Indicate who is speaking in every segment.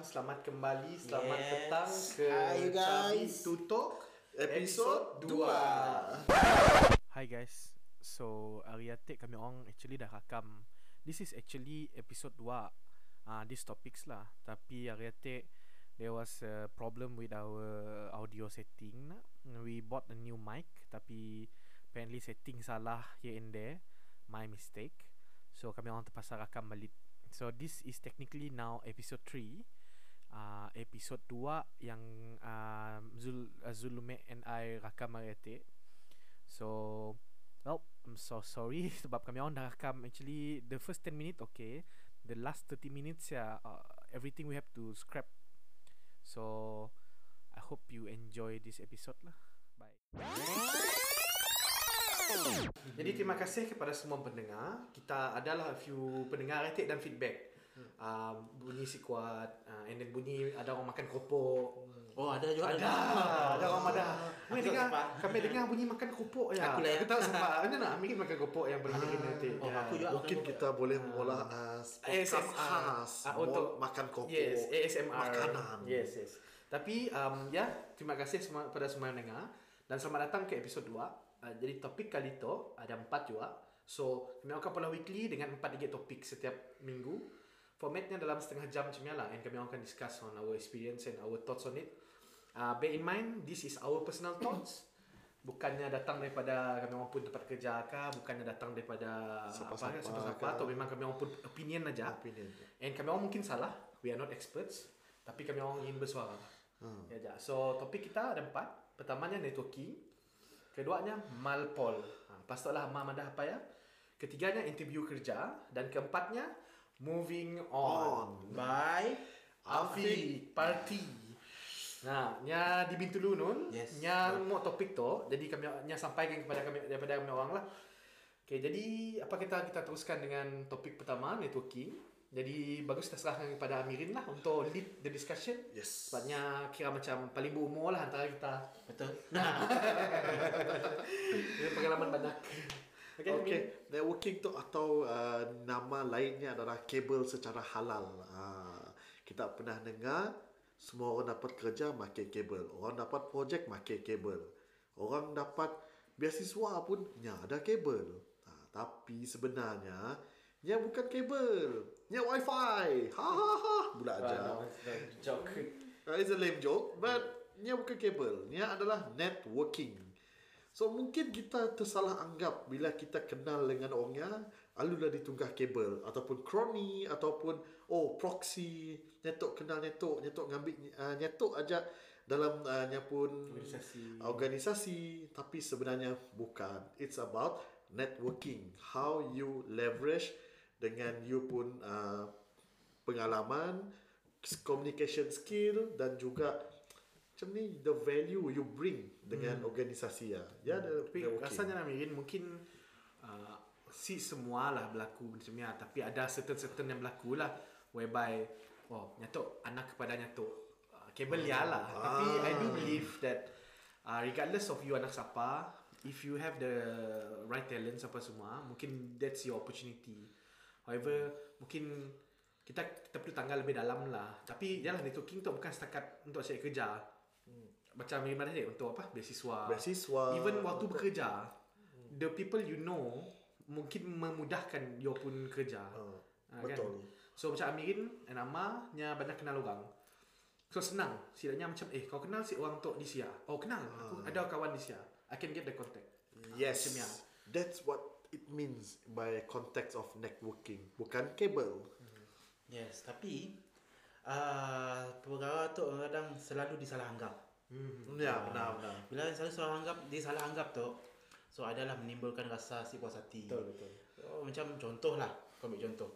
Speaker 1: datang, selamat kembali, selamat
Speaker 2: Yes.
Speaker 1: datang ke
Speaker 3: Hi, you guys.
Speaker 1: Cabi Tutok
Speaker 3: Episod
Speaker 1: dua.
Speaker 3: 2
Speaker 4: Hi guys. So hari atik kami orang actually dah rakam. This is actually episode 2. Ah uh, this topics lah. Tapi hari atik there was a problem with our audio setting. nak. We bought a new mic tapi apparently setting salah here and there. My mistake. So kami orang terpaksa rakam balik. So this is technically now episode 3. Uh, episode 2 yang uh, Zul uh, and I rakam hari atik. So Well I'm so sorry Sebab kami orang dah rakam Actually The first 10 minutes okay The last 30 minutes ya uh, Everything we have to scrap So I hope you enjoy this episode lah Bye
Speaker 1: Jadi terima kasih kepada semua pendengar. Kita adalah a few pendengar retik dan feedback. Uh, bunyi si kuat uh, And then bunyi Ada orang makan keropok
Speaker 2: Oh ada juga
Speaker 1: Ada Ada orang ada Kami
Speaker 2: Aku tak
Speaker 1: dengar
Speaker 2: sempat.
Speaker 1: Kami dengar bunyi makan keropok ya.
Speaker 2: Aku lah.
Speaker 1: Aku tak sempat Mana nak Amin makan keropok Yang beriring nanti
Speaker 2: Oh,
Speaker 1: Ya.
Speaker 2: aku juga
Speaker 3: Mungkin kita boleh mula uh, podcast
Speaker 1: ASMR.
Speaker 3: khas
Speaker 1: Ah, untuk
Speaker 3: makan kopi
Speaker 1: Yes, ASMR.
Speaker 3: Makanan
Speaker 1: Yes, yes. Tapi um, ya, terima kasih semua pada semua yang dengar dan selamat datang ke episod 2. Uh, jadi topik kali tu ada empat juga. So, kami akan pola weekly dengan empat tiga topik setiap minggu. Formatnya dalam setengah jam macam ni lah and kami akan discuss on our experience and our thoughts on it. Uh, bear in mind, this is our personal thoughts. Bukannya datang daripada kami orang pun tempat kerja ke, bukannya datang daripada
Speaker 3: Siapa-siapa
Speaker 1: apa siapa-siapa atau memang kami orang pun opinion aja.
Speaker 3: Opinion.
Speaker 1: And kami orang mungkin salah. We are not experts. Tapi kami orang ingin bersuara. Hmm. Ya, ja. So, topik kita ada empat. Pertamanya networking. Keduanya malpol. Ha, pastilah ma madah apa ya. Ketiganya interview kerja. Dan keempatnya moving on.
Speaker 2: Bye
Speaker 1: Afi party. Nah, nya di Bintulu nun,
Speaker 2: Yes.
Speaker 1: nya mau topik tu, jadi kami nya sampaikan kepada kami daripada kami orang lah. Okay, jadi apa kita kita teruskan dengan topik pertama networking. Jadi bagus kita serahkan kepada Amirin lah untuk lead the discussion.
Speaker 3: Yes.
Speaker 1: Sebabnya kira macam paling berumur lah antara kita.
Speaker 2: Betul
Speaker 1: Dia pengalaman banyak. Okay,
Speaker 3: Okay, networking tu atau uh, nama lainnya adalah kabel secara halal. Uh, kita pernah dengar semua orang dapat kerja pakai kabel. Orang dapat projek pakai kabel. Orang dapat beasiswa pun nya ada kabel. Uh, tapi sebenarnya nya bukan kabel. Nya wifi. Ha ha ha. Budak aja.
Speaker 1: Joke.
Speaker 3: Uh, it's a lame joke, but nya bukan kabel. Nya adalah networking. So mungkin kita tersalah anggap bila kita kenal dengan orangnya lalu dah ditunggah kabel ataupun crony ataupun oh proxy nyetok kenal nyetok nyetok ngambil uh, nyetok aja dalam uh, nya pun
Speaker 1: Organisasi.
Speaker 3: organisasi. Tapi sebenarnya bukan. It's about networking. How you leverage dengan you pun uh, pengalaman communication skill dan juga macam ni the value you bring dengan organisasi ya. Ya ada
Speaker 1: Tapi rasanya Amirin mungkin uh, si semua lah berlaku macam ni lah. Tapi ada certain-certain yang berlaku lah whereby oh nyatuk anak kepada nyatuk uh, kabel ya lah. Tapi I do believe that uh, regardless of you anak siapa if you have the right talents apa semua mungkin that's your opportunity. However mungkin kita kita perlu tanggal lebih dalam lah. Tapi yalah networking tu bukan setakat untuk cari kerja. Macam Amirin tadi untuk apa? Beasiswa.
Speaker 3: Beasiswa.
Speaker 1: Even waktu bekerja, the people you know mungkin memudahkan you pun kerja.
Speaker 3: Ah,
Speaker 1: Ah,
Speaker 3: betul.
Speaker 1: So macam Amirin and Amma nya banyak kenal orang. So senang. Silanya macam eh kau kenal si orang tu di Sia. Oh kenal. Aku ada kawan di Sia. I can get the contact.
Speaker 3: Yes.
Speaker 1: Macam ya.
Speaker 3: That's what it means by context of networking. Bukan kabel.
Speaker 2: Yes Tapi uh, Perkara tu kadang selalu disalah anggap
Speaker 1: Hmm.
Speaker 3: Ya, benar benar.
Speaker 2: Bila selalu salah anggap Dia salah anggap tu So adalah menimbulkan rasa si puas hati
Speaker 1: Betul, betul.
Speaker 2: so, Macam contoh lah Kau ambil contoh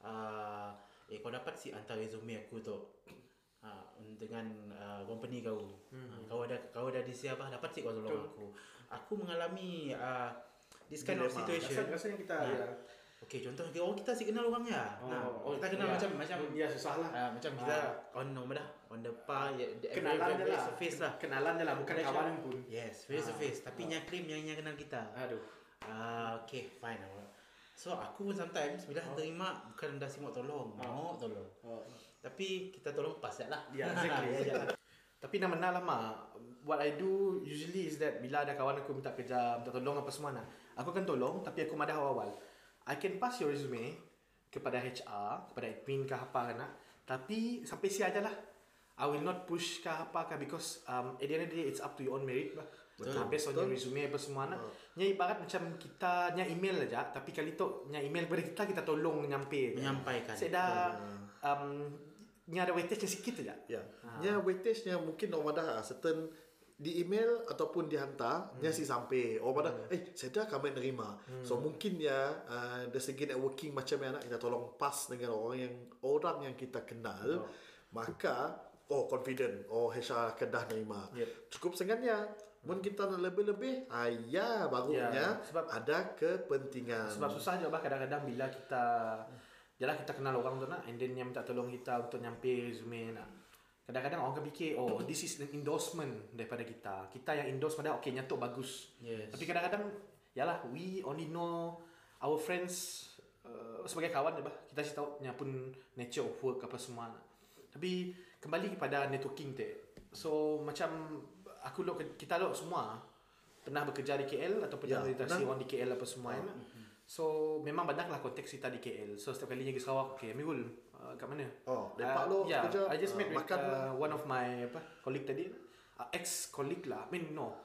Speaker 2: uh, Eh kau dapat si hantar resume aku tu uh, Dengan uh, company kau hmm. uh, Kau ada kau ada di siapa Dapat si kau tolong aku Aku mengalami uh, This kind of
Speaker 3: Dilema.
Speaker 2: situation
Speaker 1: Rasa- rasanya kita
Speaker 2: Ah.
Speaker 1: ya.
Speaker 2: Okay contoh orang kita si kenal orangnya
Speaker 1: Oh,
Speaker 2: nah,
Speaker 1: oh,
Speaker 2: Kita kenal
Speaker 1: ya.
Speaker 2: macam macam
Speaker 1: Ya, susah lah.
Speaker 2: Ah, macam kita on nama dah on the par ya, the-
Speaker 1: Kenalan je lah.
Speaker 2: face lah.
Speaker 1: Kenalan je lah bukan kawan pun.
Speaker 2: Yes, face to face. Tapi yang claim yang yang kenal kita.
Speaker 1: Aduh.
Speaker 2: Ah, okay, fine. So aku pun sometimes bila oh. terima bukan dah simak tolong, mau tolong.
Speaker 1: Oh.
Speaker 2: Tapi kita tolong pas lah.
Speaker 1: Ya, exactly. yeah. Tapi nak menang lama. What I do usually is that bila ada kawan aku minta kerja, minta tolong apa semua nak. Aku akan tolong tapi aku madah awal-awal. I can pass your resume kepada HR, kepada admin ke apa kan nak. Tapi sampai si aja lah. I will not push ke apa ke because um, at the end of the day it's up to your own merit lah.
Speaker 3: Betul.
Speaker 1: Based on
Speaker 3: betul.
Speaker 1: your resume apa semua nak. Nya ibarat macam kita nya email aja tapi kali tu nya email kepada kita kita tolong nyampe.
Speaker 2: Menyampaikan.
Speaker 1: Saya dah um, nya ada weightage sikit aja.
Speaker 3: Ya. Nya weightage nya mungkin orang dah certain di email ataupun dihantar hmm. nya si sampai orang dah eh saya dah kami nerima hmm. so mungkin ya uh, dari segi networking macam mana kita tolong pas dengan orang yang orang yang kita kenal
Speaker 1: Betul.
Speaker 3: maka oh confident oh HR akan dah nerima
Speaker 1: Yep.
Speaker 3: cukup sengatnya Mun kita nak lebih-lebih, ah, ya barunya
Speaker 1: Ya, sebab-
Speaker 3: ada kepentingan.
Speaker 1: Sebab susah juga bah kadang-kadang bila kita Yalah kita kenal orang tu nak And then yang minta tolong kita untuk nyampe resume nak Kadang-kadang orang akan fikir Oh this is an endorsement daripada kita. Kita yang endorse pada okay nyatuk bagus.
Speaker 2: Yes.
Speaker 1: Tapi kadang-kadang Yalah we only know Our friends uh, Sebagai kawan je bah Kita sih tahu pun nature of work apa semua. Tapi kembali kepada networking tu So macam Aku look kita look semua Pernah bekerja di KL Atau pernah
Speaker 3: Ya,
Speaker 1: berinteraksi orang di KL apa semua kan So memang banyaklah konteks kita di KL. So setiap kalinya pergi Sarawak, okay, Amirul, uh, kat mana?
Speaker 3: Oh, lepak lo
Speaker 1: yeah,
Speaker 3: kerja,
Speaker 1: I just
Speaker 3: uh,
Speaker 1: met with
Speaker 3: makan lah.
Speaker 1: uh, one of my apa, colleague tadi, uh, ex-colleague lah. I mean, no.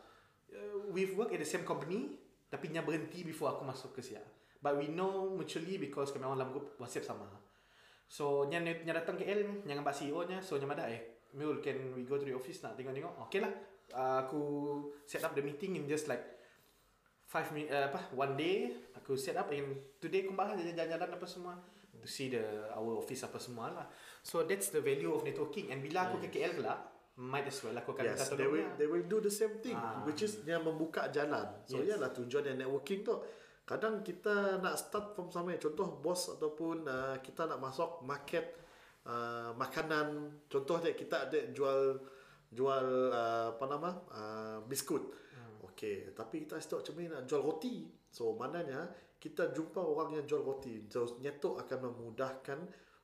Speaker 1: Uh, we've worked at the same company, tapi nya berhenti before aku masuk ke sia. But we know mutually because kami orang dalam group WhatsApp sama. So, nya, nya datang KL, nya ngambil CEO nya, so nya madah eh, Mirul, can we go to the office nak tengok-tengok? Okay lah. Uh, aku set up the meeting in just like five minute uh, apa one day aku set up and today aku bahas jalan-jalan apa semua to see the our office apa semua lah so that's the value of networking and bila aku ke KL pula might as well aku akan minta
Speaker 3: Yes, they
Speaker 1: tolong
Speaker 3: will
Speaker 1: lah.
Speaker 3: they will do the same thing
Speaker 1: Ah.
Speaker 3: which is yang membuka jalan. So
Speaker 1: Yes.
Speaker 3: yalah tujuan yang networking tu. Kadang kita nak start from somewhere. Contoh bos ataupun uh, kita nak masuk market uh, makanan. Contoh dia kita ada jual jual uh, apa nama? Uh, biskut.
Speaker 1: Hmm.
Speaker 3: Okey, tapi kita macam ni nak jual roti. So maknanya kita jumpa orang yang jual roti. So nyetok akan memudahkan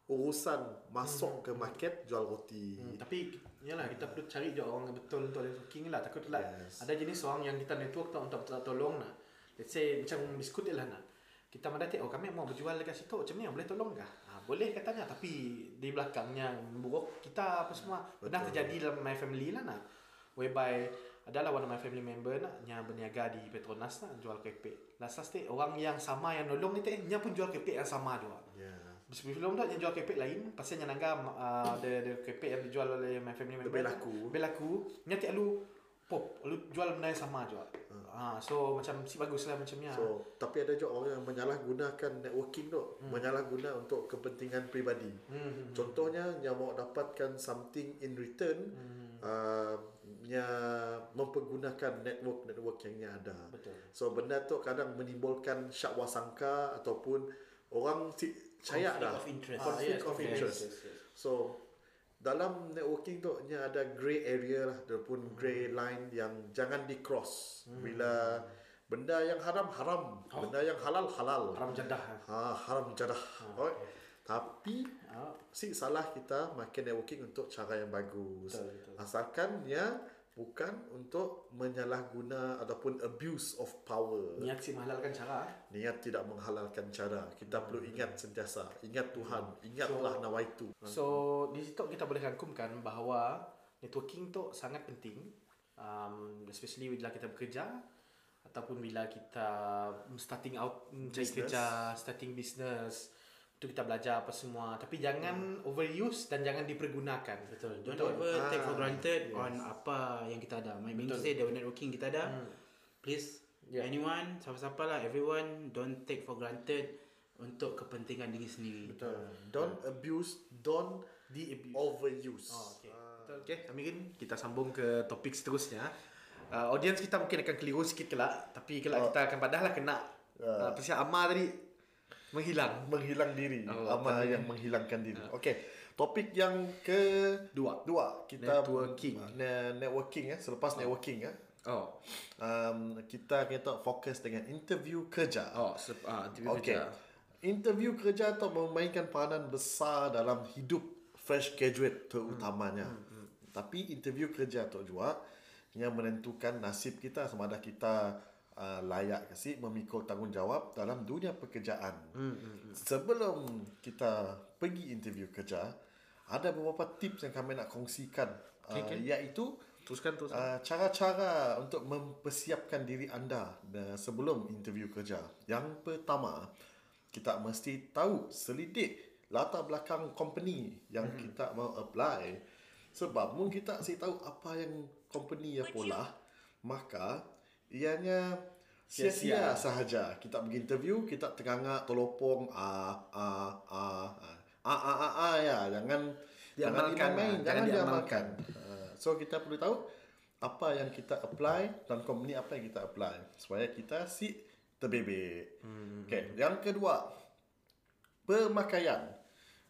Speaker 3: urusan masuk ke market jual roti.
Speaker 1: Hmm, tapi yalah kita perlu cari je orang yang betul untuk networking lah takut lah
Speaker 3: Yes.
Speaker 1: ada jenis orang yang kita network tak untuk tolong lah let's say macam biskut lah nak kita mendatik oh kami mau berjual dekat situ macam ni boleh tolong kah ha, boleh katanya tapi di belakangnya buruk kita apa semua pernah terjadi dalam my family lah nak whereby adalah one of my family member nak yang berniaga di Petronas nak jual kepek last last day orang yang sama yang nolong ni teh nya pun jual kepek yang sama juga
Speaker 3: Yeah.
Speaker 1: Sebelum tu yang jual kepek lain Pasal yang nanggam uh, the, the kepek yang dijual oleh my family member
Speaker 3: Lebih laku.
Speaker 1: Lebih laku Nanti lu Pop Lu jual benda yang sama juga ha, So macam Si bagus lah macamnya
Speaker 3: So, tapi ada juga orang yang menyalahgunakan networking tu, hmm. menyalahguna untuk kepentingan peribadi.
Speaker 1: hmm.
Speaker 3: Contohnya yang mau dapatkan something in return,
Speaker 1: Hmm.
Speaker 3: uh, yang mempergunakan network-network yang ada.
Speaker 1: Betul
Speaker 3: So benda tu kadang menimbulkan syak wasangka ataupun orang si
Speaker 2: Conflict
Speaker 3: dah.
Speaker 2: of interest.
Speaker 3: Conflict
Speaker 1: Ah, yes,
Speaker 3: of
Speaker 1: yes,
Speaker 3: interest.
Speaker 1: yes, yes.
Speaker 3: So dalam networking tu nya ada grey area lah ataupun grey line yang jangan di cross bila benda yang haram haram, benda yang halal halal.
Speaker 1: Haram jadah
Speaker 3: Ha, haram jadah. Oh. Tapi
Speaker 1: ha,
Speaker 3: si salah kita makin networking untuk cara yang bagus.
Speaker 1: Betul, betul.
Speaker 3: Asalkan dia bukan untuk menyalahguna ataupun abuse of power.
Speaker 1: Niat si menghalalkan cara
Speaker 3: Niat tidak menghalalkan cara. Kita perlu ingat sentiasa. Ingat Tuhan. Ingatlah nawaitu.
Speaker 1: So di situ kita boleh rangkumkan bahawa networking tu sangat penting um, especially bila kita bekerja ataupun bila kita starting out mencari kerja, starting business tu kita belajar apa semua tapi jangan overuse dan jangan dipergunakan.
Speaker 2: Betul. Don't
Speaker 1: Betul.
Speaker 2: ever take for
Speaker 3: Ah,
Speaker 2: granted
Speaker 3: yes.
Speaker 2: on apa yang kita ada. My
Speaker 1: Betul.
Speaker 2: say the networking kita ada.
Speaker 1: Hmm.
Speaker 2: Please
Speaker 1: Yeah.
Speaker 2: anyone, siapa-siapa lah, everyone don't take for granted untuk kepentingan diri sendiri.
Speaker 1: Betul.
Speaker 3: Don't abuse. Don't
Speaker 1: Di abuse.
Speaker 3: overuse.
Speaker 1: Oh, okay. Betul. Okay, Amirin, kita sambung ke topik seterusnya. Uh, audience kita mungkin akan keliru sikit kelak, tapi kelak
Speaker 3: Oh.
Speaker 1: kita akan padahlah kena. Uh,
Speaker 3: Ah.
Speaker 1: pasal Amar tadi menghilang.
Speaker 3: Menghilang diri.
Speaker 1: Oh,
Speaker 3: Amal
Speaker 1: apa
Speaker 3: yang menghilangkan diri. Okey. Topik yang ke
Speaker 1: Dua.
Speaker 3: dua kita
Speaker 1: Networking.
Speaker 3: Ne- networking ya. Selepas networking ya.
Speaker 1: Oh.
Speaker 3: Um, kita kita fokus dengan interview kerja.
Speaker 1: Oh, sep, ah, interview
Speaker 3: Okey.
Speaker 1: kerja.
Speaker 3: Interview kerja tu memainkan peranan besar dalam hidup fresh graduate terutamanya. Tapi interview kerja tu juga yang menentukan nasib kita sama ada kita uh, layak ke si memikul tanggungjawab dalam dunia pekerjaan. Sebelum kita pergi interview kerja, ada beberapa tips yang kami nak kongsikan uh,
Speaker 1: Okay, okay.
Speaker 3: iaitu
Speaker 1: Teruskan teruskan.
Speaker 3: Uh, cara-cara untuk mempersiapkan diri anda uh, sebelum interview kerja. Yang pertama, kita mesti tahu selidik latar belakang company yang mm-hmm. kita mau apply. Sebab mungkin kita si tahu apa yang company yang pola, maka ianya sia-sia sahaja. Kita pergi interview, kita terangak, tolopong, ah, ah, ah, ah, ah, ah, ah, ah, ya. Jangan
Speaker 1: Diamalkan,
Speaker 3: jangan dimain,
Speaker 1: ah.
Speaker 3: jangan
Speaker 1: Jangan
Speaker 3: diamalkan. Uh, so kita perlu tahu apa yang kita apply dan company apa yang kita apply supaya kita si terbebek. Hmm. Okay. Yang kedua, pemakaian.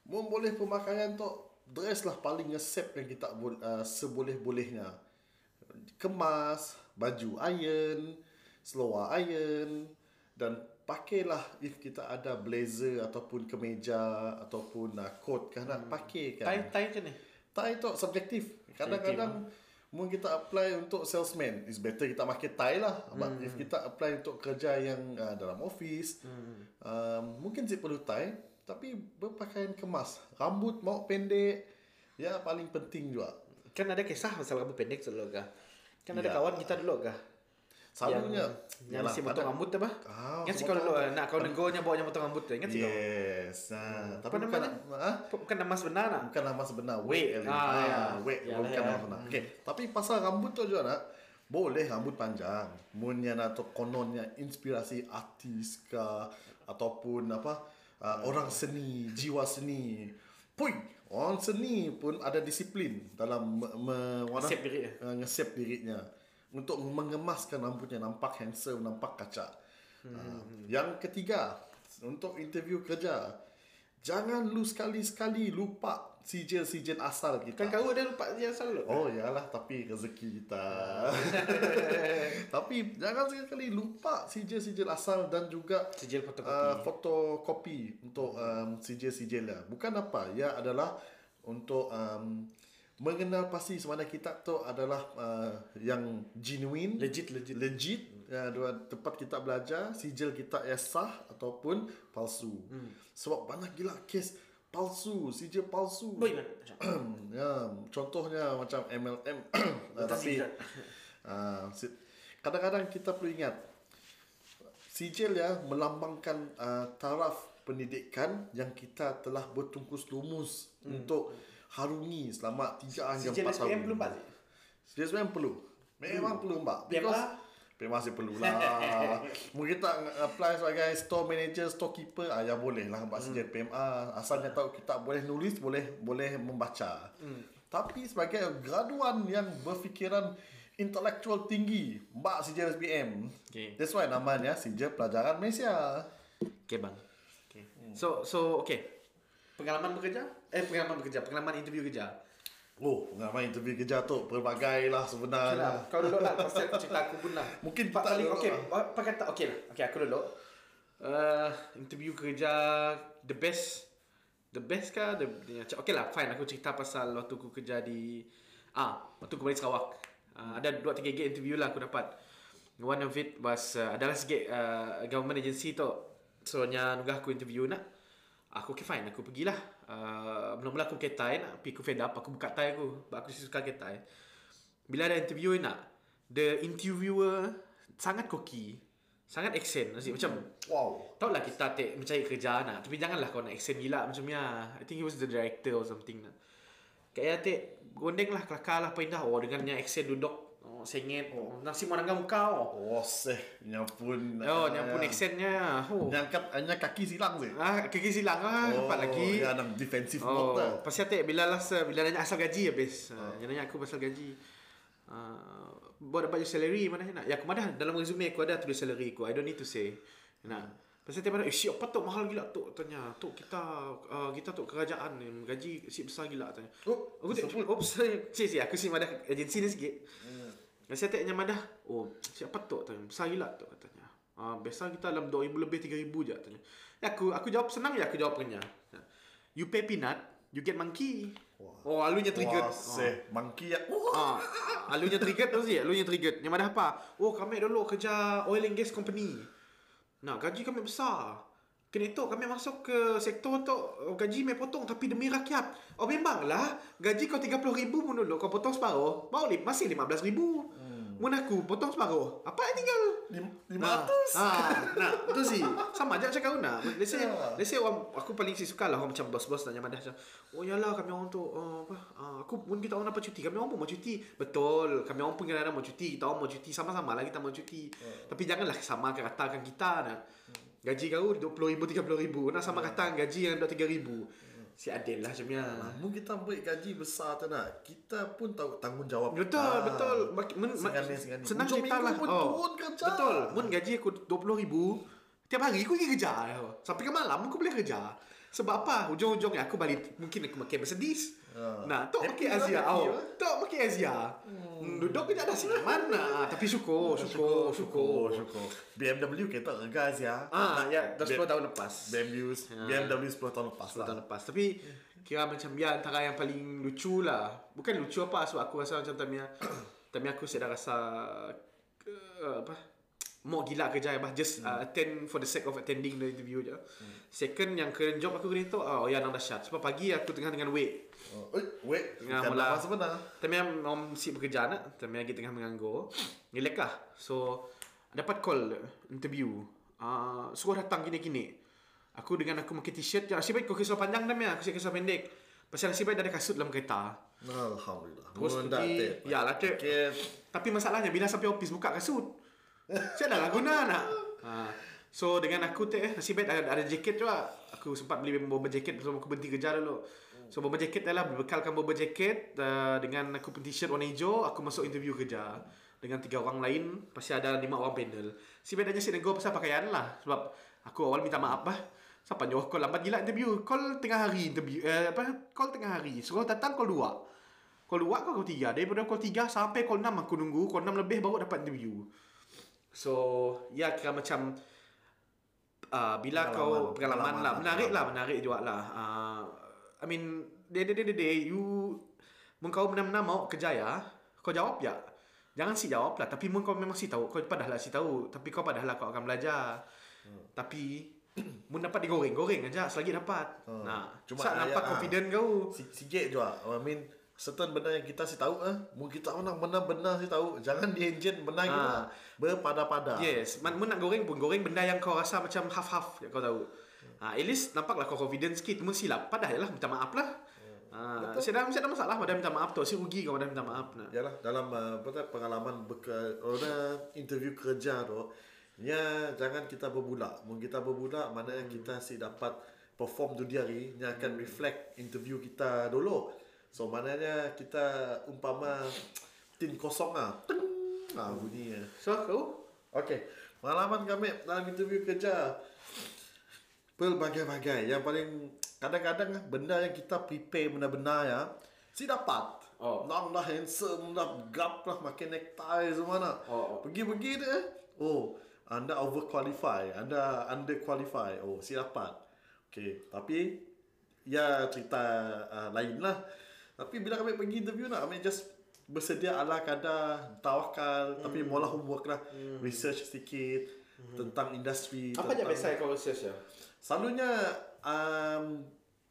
Speaker 3: Mau boleh pemakaian tu dress lah paling ngesep yang kita uh, seboleh-bolehnya. Kemas, baju iron, seluar iron dan pakailah if kita ada blazer ataupun kemeja ataupun uh, coat kan nak pakai kan.
Speaker 1: Tai tai macam ni.
Speaker 3: Tie tu subjektif. Kadang-kadang mungkin kita apply untuk salesman, is better kita pakai tie lah. But if kita apply untuk kerja yang uh, dalam office, um, mungkin sih perlu tie, tapi berpakaian kemas. Rambut mau pendek, ya paling penting juga.
Speaker 1: Kan ada kisah pasal rambut pendek dulu kah? Kan ada
Speaker 3: Ya.
Speaker 1: kawan kita dulu kah?
Speaker 3: Selalunya.
Speaker 1: yang
Speaker 3: yalah,
Speaker 1: si potong rambut tu apa?
Speaker 3: Ah,
Speaker 1: Ingat si kau dulu nak kau negonya bawanya potong rambut tu. Ingat si kau?
Speaker 3: Yes. Nah, tapi
Speaker 1: Apa
Speaker 3: bukan,
Speaker 1: namanya?
Speaker 3: ah,
Speaker 1: Bukan nama sebenar nak.
Speaker 3: bukan nama sebenar. Elin.
Speaker 1: Ah,
Speaker 3: ah,
Speaker 1: ya. Ya,
Speaker 3: bukan
Speaker 1: ya.
Speaker 3: nama sebenar okey tapi pasal rambut tu juga nak boleh rambut panjang munnya atau kononnya inspirasi artis ke ataupun apa uh, orang seni jiwa seni Puy, orang seni pun ada disiplin dalam me, me,
Speaker 1: Ngesep diri.
Speaker 3: uh, ngesep dirinya untuk mengemaskan rambutnya nampak handsome nampak kacak hmm. yang ketiga untuk interview kerja jangan lu sekali-sekali lupa sijil-sijil asal kita
Speaker 1: Kan kau ada lupa dia asal dulu.
Speaker 3: Oh yalah tapi rezeki kita. tapi jangan sekali lupa sijil-sijil asal dan juga
Speaker 1: Sijil fotokopi.
Speaker 3: uh, fotokopi untuk um, sijil-sijilnya. Bukan apa, ya adalah untuk um, mengenal pasti semana kita tu adalah uh, yang genuine,
Speaker 1: Legit, legit.
Speaker 3: legit ya, dua tempat kita belajar sijil kita yang sah ataupun palsu.
Speaker 1: Hmm.
Speaker 3: Sebab banyak gila kes palsu, sijil palsu.
Speaker 1: Man.
Speaker 3: ya, contohnya macam MLM uh,
Speaker 1: Letak
Speaker 3: tapi
Speaker 1: sijil.
Speaker 3: uh, kadang-kadang kita perlu ingat sijil ya melambangkan uh, taraf pendidikan yang kita telah bertungkus lumus untuk harungi selama 3 hingga
Speaker 1: Sijil
Speaker 3: 4 tahun.
Speaker 1: SPM belum pak?
Speaker 3: Sijil SPM perlu. Memang perlu mbak.
Speaker 1: PMA?
Speaker 3: Because PMA masih perlu lah. Mungkin kita apply sebagai store manager, storekeeper, ah, ya boleh lah mbak sijil PMA. Asalnya tahu kita boleh nulis, boleh boleh membaca. Tapi sebagai graduan yang berfikiran intelektual tinggi, mbak sijil SPM.
Speaker 1: Okay.
Speaker 3: That's why namanya sijil pelajaran Malaysia.
Speaker 1: Okay bang. Okay. So so okay. Pengalaman bekerja? Eh pengalaman bekerja, pengalaman interview kerja.
Speaker 3: Oh, pengalaman interview kerja tu pelbagai lah
Speaker 1: Okay
Speaker 3: sebenarnya.
Speaker 1: lah. Kau dulu lah, pasal cerita aku pun lah.
Speaker 3: Mungkin
Speaker 1: Pak kali, okay,
Speaker 3: lah.
Speaker 1: apa kata, okay lah. Okay, aku dulu. Uh, interview kerja, the best. The best kah? The, the, okay lah, fine. Aku cerita pasal waktu aku kerja di... Ah, waktu aku balik Sarawak. Uh, ada dua tiga gig interview lah aku dapat. One of it was, uh, adalah sikit uh, government agency tu. So, nya nugah aku interview nak. Aku okay fine, aku pergilah. Uh, mula-mula aku pakai tie nak. Tapi aku fed up, aku buka tie aku. Sebab aku suka pakai tie. Bila ada interview nak, the interviewer sangat koki. Sangat accent. Nasi, macam,
Speaker 3: Wow.
Speaker 1: tau lah kita take, mencari kerja nak. Tapi janganlah kau nak accent gila macam ni lah. I think he was the director or something nak. Kayak take, gondeng lah, kelakar lah, pindah. Oh, dengannya accent duduk. Oh, sengit. Oh, nasi mau nangga muka. Oh,
Speaker 3: Oh, seh. Yang pun...
Speaker 1: oh
Speaker 3: ah,
Speaker 1: yang pun accentnya. Oh.
Speaker 3: Yang kat, hanya kaki silang sih.
Speaker 1: Ah, kaki silang ah, oh, lagi.
Speaker 3: Ya, dalam defensive
Speaker 1: Oh,
Speaker 3: mode lah.
Speaker 1: pasal tak bila lah bila nanya asal gaji habis. Oh. Uh, nanya aku pasal gaji. Uh, buat dapat your salary mana nak? Ya aku mana dalam resume aku ada tulis salary aku. I don't need to say. Nak. Pasal tiap mana, eh siapa tu mahal gila tu tanya. Tu kita uh, kita tu kerajaan ni gaji si besar gila tanya.
Speaker 3: Oh,
Speaker 1: Aku tak Oops Si si aku si madah agensi ni sikit Saya tanya madah Oh siapa tu tanya Besar gila tu katanya Ah, biasa kita dalam 2000 lebih 3000 je tanya. Ya, aku aku jawab senang ya aku jawab kenya. You pay peanut, you get monkey. Oh, alunya trigger.
Speaker 3: Wah, seh. Monkey ya. Wah.
Speaker 1: Ah, alunya trigger tu sih, alunya trigger. Yang mana apa? Oh, kami dulu kerja oil and gas company. Nah, gaji kami besar. Kena itu kami masuk ke sektor tu gaji kami potong tapi demi rakyat. Oh memanglah gaji kau 30 ribu pun dulu kau potong separuh. Mau li- masih 15 ribu. Hmm. Mun aku potong separuh. Apa yang tinggal?
Speaker 3: Lim- Lima ratus.
Speaker 1: Ah, nah, itu sih. Sama aja cakap nak. Let's say,
Speaker 3: Ya.
Speaker 1: let's say orang, aku paling sih suka lah orang macam bos-bos tanya madah macam, oh yalah kami orang tu, uh, apa, uh, aku pun kita orang dapat cuti, kami orang pun mau cuti. Betul, kami orang pun kadang-kadang mau cuti, kita orang mau cuti, sama-sama lah kita mau cuti. Tapi janganlah sama katakan kita nak. Gaji kau RM20,000, RM30,000. Nak sama katakan gaji yang RM3,000. Si adil lah macamnya.
Speaker 3: Namun kita ambil gaji besar tu nak. Kita pun tahu tanggungjawab
Speaker 1: Betul,
Speaker 3: kita.
Speaker 1: betul. Mak- men,
Speaker 3: Segani, segani.
Speaker 1: Senang
Speaker 3: Hujung
Speaker 1: cerita lah.
Speaker 3: pun turun kerja.
Speaker 1: Betul. Mun gaji aku RM20,000, tiap hari aku pergi kerja. Sampai ke malam aku boleh kerja. Sebab apa? Ujung-ujungnya aku balik, mungkin aku makan Mercedes.
Speaker 3: Ah.
Speaker 1: Nah, tok makan
Speaker 3: lah,
Speaker 1: Asia. Oh, tok makan Asia. Hmm. Duduk kerja dah sini mana? Tapi syukur, syukur, syukur.
Speaker 3: syukur. BMW kita regas ya.
Speaker 1: Ah, ya, dah
Speaker 3: B-
Speaker 1: 10 tahun lepas.
Speaker 3: BMW, BMW 10 tahun lepas
Speaker 1: 10
Speaker 3: lah.
Speaker 1: tahun lepas Tapi Kira macam Dia antara yang paling lucu lah Bukan lucu apa Sebab aku rasa macam Tamia Tamia aku dah rasa uh, Apa Mau gila kerja bah Just uh, attend For the sake of attending The interview je. Second yang kena job aku kena tu Oh ya nang dahsyat Sebab pagi aku tengah dengan weight
Speaker 3: Oh, eh, wait,
Speaker 1: Tengah mula.
Speaker 3: sebenar.
Speaker 1: Tamia orang si bekerja nak Tamia lagi tengah menganggur Relax lah. So Dapat call Interview. Uh, Suruh datang gini-gini. Aku dengan aku pakai t-shirt Nasib baik kau kisah panjang Tamia Aku kisah pendek. Pasal nasib baik dah ada kasut dalam kereta.
Speaker 3: Alhamdulillah.
Speaker 1: Terus pergi. Ya lah
Speaker 3: Okay.
Speaker 1: Tapi masalahnya Bila sampai office Buka kasut Saya dah lah guna nak? Ha. So dengan aku teh eh, Nasib baik ada, ada jaket juga. Aku sempat beli bomber jaket Sebelum aku berhenti kerja dulu. So bomber jaket dah lah Berbekalkan bomber jaket uh, Dengan aku pun t-shirt warna hijau Aku masuk interview kerja Dengan tiga orang lain. Pasti ada lima orang panel. Si baik nanya si nego pasal pakaian lah Sebab Aku awal minta maaf lah Siapa nyuruh call lambat gila interview. Call tengah hari interview eh, apa? Call tengah hari. Suruh datang call dua. Call 2 ke call 3 Daripada call 3 sampai call 6 aku nunggu. Call 6 lebih baru dapat interview So Ya kira macam uh, Bila
Speaker 3: Pengalaman,
Speaker 1: kau Pengalaman,
Speaker 3: pengalaman
Speaker 1: lah
Speaker 3: lah,
Speaker 1: Menarik lah. Menarik juga lah uh, I mean Day day day day, day You Mun kau benar-benar mau kerja ya Kau jawab ya Jangan si jawab lah Tapi mun kau memang si tahu Kau padahal si tahu Tapi kau padahal kau akan belajar Tapi Mun dapat digoreng Goreng aja Selagi dapat
Speaker 3: Hmm.
Speaker 1: Nah
Speaker 3: Cuma
Speaker 1: Cuma nampak
Speaker 3: ayat, ah.
Speaker 1: confident kau
Speaker 3: Si- Sikit juga. I mean, certain benda yang kita si tahu ah, mungkin kita orang benar-benar si tahu. Jangan di engine benar
Speaker 1: Ah.
Speaker 3: kita. Berpada-pada.
Speaker 1: Yes, man, nak goreng pun goreng benda yang kau rasa macam half-half yang kau tahu. Ha, at least nampaklah kau confident sikit. Mun silap, padahal lah minta maaf lah. Ha, saya dah saya dah masalah pada minta maaf tu. Si rugi kau dah minta maaf nak.
Speaker 3: Yalah dalam uh, pengalaman beker, orang interview kerja tu ya jangan kita berbulak. Mun kita berbulak mana yang kita si dapat perform tu dia hari ni akan reflect interview kita dulu. So maknanya kita umpama tin kosong ah. Teng. Ah bunyi. ah.
Speaker 1: So kau
Speaker 3: Okey. Pengalaman kami dalam interview kerja pelbagai-bagai. Yang paling kadang-kadang ah, benda yang kita prepare benar-benar ya, si dapat.
Speaker 1: Oh.
Speaker 3: Nang dah handsome, dah gap lah, makin necktie semua nak.
Speaker 1: Oh, oh.
Speaker 3: Pergi-pergi dia, oh, anda over qualify, anda under qualify. Oh, si dapat. Okey, tapi ya cerita uh, lain lah. Tapi bila kami pergi interview nak, kami just bersedia ala kadar tawakal, tapi
Speaker 1: Hmm.
Speaker 3: mula homework lah, research sedikit tentang industri.
Speaker 1: apa je
Speaker 3: tentang-
Speaker 1: biasa kau research ya?
Speaker 3: Selalunya um,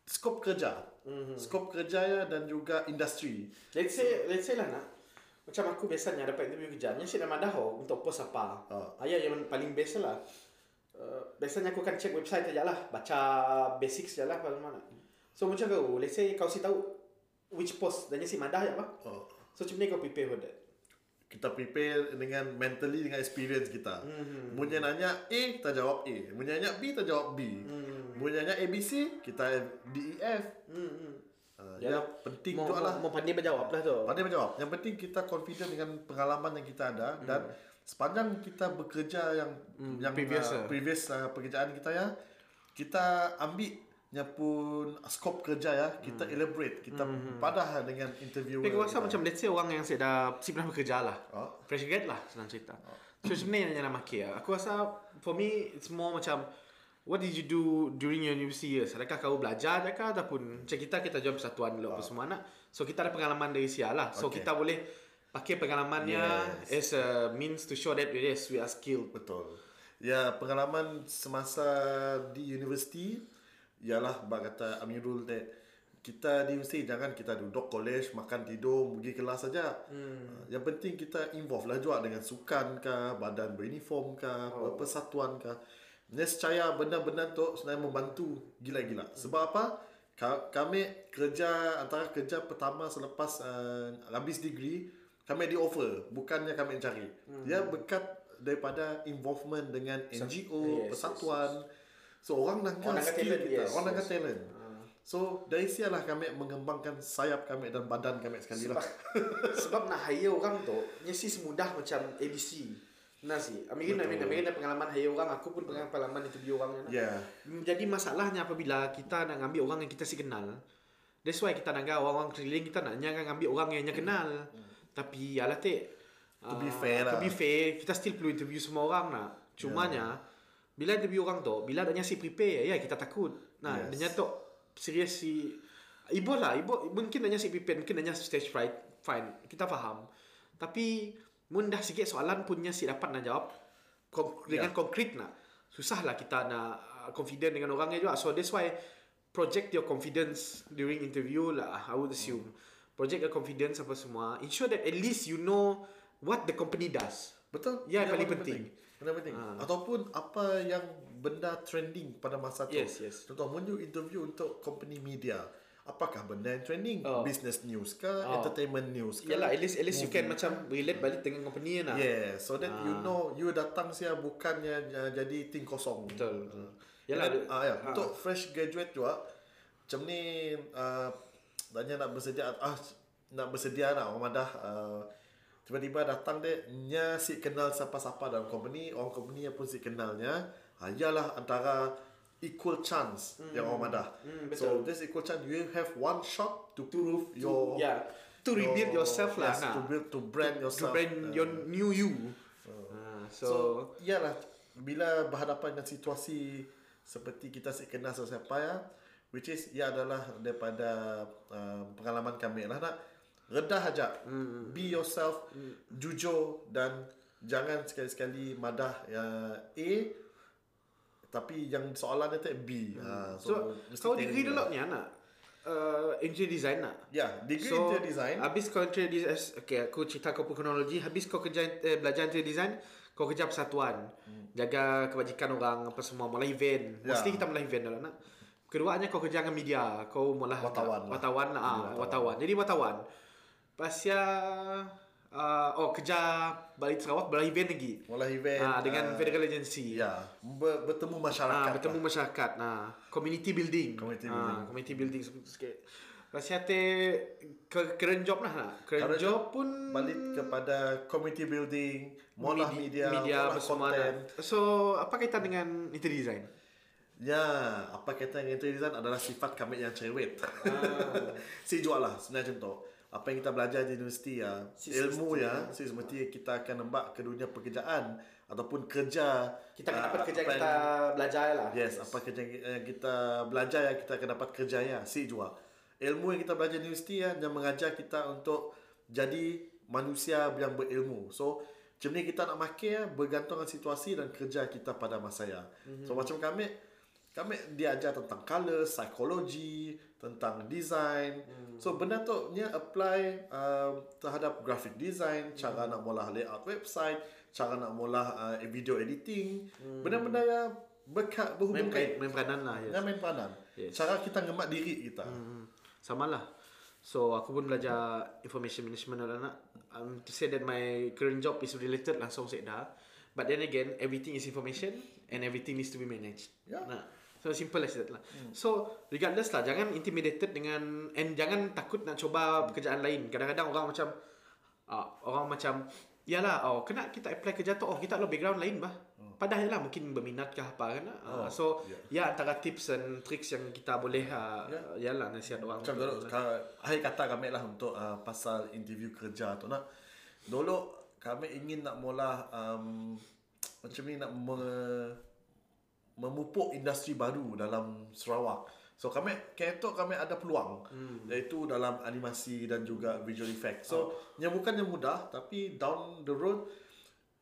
Speaker 3: skop kerja.
Speaker 1: Mhm.
Speaker 3: Skop kerja ya dan juga industri.
Speaker 1: Let's say let's say lah nak. Macam aku biasanya dapat interview kerja, nya saya nama dah oh, untuk post apa.
Speaker 3: Ah.
Speaker 1: Ayah yang paling best lah. Uh, biasanya aku akan check website aja lah, baca basics je lah kalau mana. So macam kau, let's say kau si tahu which post dan si madah ya apa?
Speaker 3: Oh,
Speaker 1: So macam ni kau prepare for that.
Speaker 3: kita prepare dengan mentally dengan experience kita. Mm-hmm. Munnya nanya A, kita jawab A. Munnya nanya B, kita jawab B. Mm-hmm. Munnya nanya ABC, kita D, E, F.
Speaker 1: Hmm.
Speaker 3: Uh,
Speaker 1: Ya.
Speaker 3: yang penting
Speaker 1: Mau,
Speaker 3: tu adalah
Speaker 1: mau, mau pandai berjawab lah tu.
Speaker 3: Pandai menjawab. Yang penting kita confident dengan pengalaman yang kita ada
Speaker 1: Hmm.
Speaker 3: dan sepanjang kita bekerja yang yang
Speaker 1: previous
Speaker 3: uh,
Speaker 1: lah.
Speaker 3: previous uh, pekerjaan kita ya, kita ambil yang pun skop kerja ya, kita elaborate, kita padah dengan interview.
Speaker 1: Hmm. Tapi aku rasa macam let's say orang yang saya dah si pernah bekerja lah.
Speaker 3: Oh.
Speaker 1: Fresh grad lah senang cerita. So sebenarnya yang nak maki lah. Aku rasa for me it's more macam what did you do during your university years? Adakah kau belajar adakah ataupun macam kita kita join persatuan dulu apa semua nak. So kita ada pengalaman dari Sia lah. So
Speaker 3: Okay.
Speaker 1: kita boleh pakai pengalamannya as a means to show that yes we are skilled.
Speaker 3: Betul. Ya, pengalaman semasa di universiti ialah bak kata Amirul that kita di universiti jangan kita duduk college makan tidur pergi kelas saja. Hmm. Yang penting kita involve lah juga dengan sukan ke, badan beruniform ke, oh. persatuan ke. Nescaya benda-benda tu sebenarnya membantu gila-gila. Sebab apa? Ka- Kami kerja antara kerja pertama selepas uh, habis degree kami di offer bukannya kami cari. Hmm. Dia berkat daripada involvement dengan NGO,
Speaker 1: yes,
Speaker 3: persatuan. So orang nak
Speaker 1: Orang nak
Speaker 3: skill
Speaker 1: talent,
Speaker 3: kita,
Speaker 1: yes,
Speaker 3: orang nak
Speaker 1: yes.
Speaker 3: talent. So dari sialah kami mengembangkan sayap kami dan badan kami sekali lah.
Speaker 1: Sebab nak hire orang tu Nyesi semudah macam ABC Nah sih Amin Amin Amin ada pengalaman hire orang Aku pun pernah pengalaman interview orang nak.
Speaker 3: Yeah.
Speaker 1: Jadi masalahnya apabila kita nak ambil orang yang kita si kenal That's why kita nak orang-orang keliling kita nak jangan ambil orang yang nya kenal Tapi ya lah te
Speaker 3: To be fair lah.
Speaker 1: To be fair Kita still perlu interview semua orang nak Cumanya Bila interview orang tu Bila adanya si prepare Ya kita takut Nah
Speaker 3: Yes.
Speaker 1: yes. tu Serius si Ibu lah Ibu mungkin adanya si prepare Mungkin adanya stage fright Fine Kita faham Tapi Mun dah sikit soalan punya si dapat nak jawab Dengan konkret nak Susah lah kita nak uh, Confident dengan orangnya juga So that's why Project your confidence During interview lah I would assume Project your confidence apa semua Ensure that at least you know What the company does
Speaker 3: Betul.
Speaker 1: Ya,
Speaker 3: Yang
Speaker 1: paling penting.
Speaker 3: Benda penting.
Speaker 1: Ah.
Speaker 3: Ataupun apa yang benda trending pada masa tu.
Speaker 1: Yes, yes.
Speaker 3: Contoh, when you interview untuk company media, apakah benda yang trending?
Speaker 1: Oh.
Speaker 3: Business news ke?
Speaker 1: Oh.
Speaker 3: Entertainment news ke?
Speaker 1: Yalah at least, at least you can macam Relate balik dengan company nak
Speaker 3: Yeah, so that you
Speaker 1: Ah.
Speaker 3: know you datang sia bukannya uh, jadi ting kosong.
Speaker 1: Betul.
Speaker 3: Yalah,
Speaker 1: Yalah,
Speaker 3: ah, ya.
Speaker 1: ah.
Speaker 3: Untuk fresh graduate juga, macam ni uh, tanya nak bersedia ah nak bersedia nak orang madah uh, tiba-tiba datang dia nya si kenal siapa-siapa dalam company, orang company pun si kenalnya. Ah, ialah antara equal chance yang orang madah.
Speaker 1: Hmm,
Speaker 3: so this equal chance you have one shot to prove your
Speaker 1: Yeah To rebuild yourself lah
Speaker 3: yes, to build to brand
Speaker 1: To
Speaker 3: yourself.
Speaker 1: brand
Speaker 3: uh,
Speaker 1: your new you
Speaker 3: So,
Speaker 1: So,
Speaker 3: iyalah bila berhadapan dengan situasi seperti kita si kenal sesiapa ya, which is ia adalah daripada uh, pengalaman kami lah nak redah aja. Mm. Be yourself, mm. jujur dan jangan sekali-sekali madah ya, A tapi yang soalan dia tak B. Mm. Uh,
Speaker 1: So, kau degree dulu ni anak uh, Interior design nak
Speaker 3: Ya, degree
Speaker 1: So,
Speaker 3: interior design.
Speaker 1: Habis kau interior design Okay aku cerita kau pun kronologi Habis kau kerja eh, Belajar interior design Kau kerja persatuan Jaga kebajikan orang Apa semua Mula event
Speaker 3: Ya.
Speaker 1: Mostly kita mula event dulu nak Keduanya kau kerja dengan media Kau mula
Speaker 3: Wartawan lah.
Speaker 1: Wartawan lah ah,
Speaker 3: wartawan.
Speaker 1: wartawan. Jadi wartawan Pasya uh, Oh kerja Balik Sarawak Balik event lagi
Speaker 3: Mula event
Speaker 1: Ah, dengan
Speaker 3: uh,
Speaker 1: federal agency.
Speaker 3: Ya, ber, bertemu masyarakat.
Speaker 1: Ah, bertemu
Speaker 3: lah.
Speaker 1: masyarakat. Nah, community building.
Speaker 3: Community
Speaker 1: Ah,
Speaker 3: building.
Speaker 1: community building sikit. Rasa te ke keren job lah nak. Keren
Speaker 3: Current
Speaker 1: job pun
Speaker 3: balik kepada community building, molah media,
Speaker 1: media
Speaker 3: molah
Speaker 1: apa semua
Speaker 3: content.
Speaker 1: nak. So, apa kaitan dengan interior design?
Speaker 3: Ya, apa kata dengan interior design adalah sifat kami yang cerewet.
Speaker 1: Ah.
Speaker 3: si jual lah, sebenarnya contoh. Apa yang kita belajar di universiti ya, ilmu ya, si semesti kita akan nampak ke dunia pekerjaan ataupun kerja.
Speaker 1: Kita akan
Speaker 3: ah,
Speaker 1: dapat kerja
Speaker 3: apa
Speaker 1: kita
Speaker 3: yang-
Speaker 1: belajar lah.
Speaker 3: Yes, apa kerja yang kita belajar ya kita akan dapat kerja ya, si jual. Ilmu yang kita belajar di universiti ya yang mengajar kita untuk jadi manusia yang berilmu. So, macam ni kita nak makin ya, bergantung dengan situasi dan kerja kita pada masa ya. Mm-hmm. So, macam kami, kami diajar tentang color, psikologi, tentang design. Mm. So, benda tu nya apply uh, terhadap graphic design, cara nak mula layout website, cara nak mula uh, video editing. Mm. Benda-benda yang berkat berhubung
Speaker 1: Main,
Speaker 3: kait
Speaker 1: main peranan lah. Yes.
Speaker 3: Main peranan.
Speaker 1: Yes.
Speaker 3: Cara kita ngemat diri kita.
Speaker 1: Hmm, sama lah. So aku pun belajar information management lah nak. Um, to say that my current job is related langsung saya dah. But then again, everything is information and everything needs to be managed.
Speaker 3: Ya.
Speaker 1: Nah, so simple as that lah. So regardless lah, jangan intimidated dengan and jangan takut nak coba pekerjaan lain. Kadang-kadang orang macam uh, orang macam Yalah, oh, kena kita apply kerja tu, oh, kita ada background lain bah. Padahal lah mungkin berminat ke apa kan. Uh,
Speaker 3: Oh,
Speaker 1: so, ya antara tips dan tricks yang kita boleh uh,
Speaker 3: Ya.
Speaker 1: yalah nasihat orang.
Speaker 3: Macam dulu, akhir kata kami lah untuk uh, pasal interview kerja tu nak. Dulu kami ingin nak mula um, macam ni nak me, memupuk industri baru dalam Sarawak. So kami ketok kami ada peluang hmm. iaitu dalam animasi dan juga visual effect. So oh. yang bukan yang mudah tapi down the road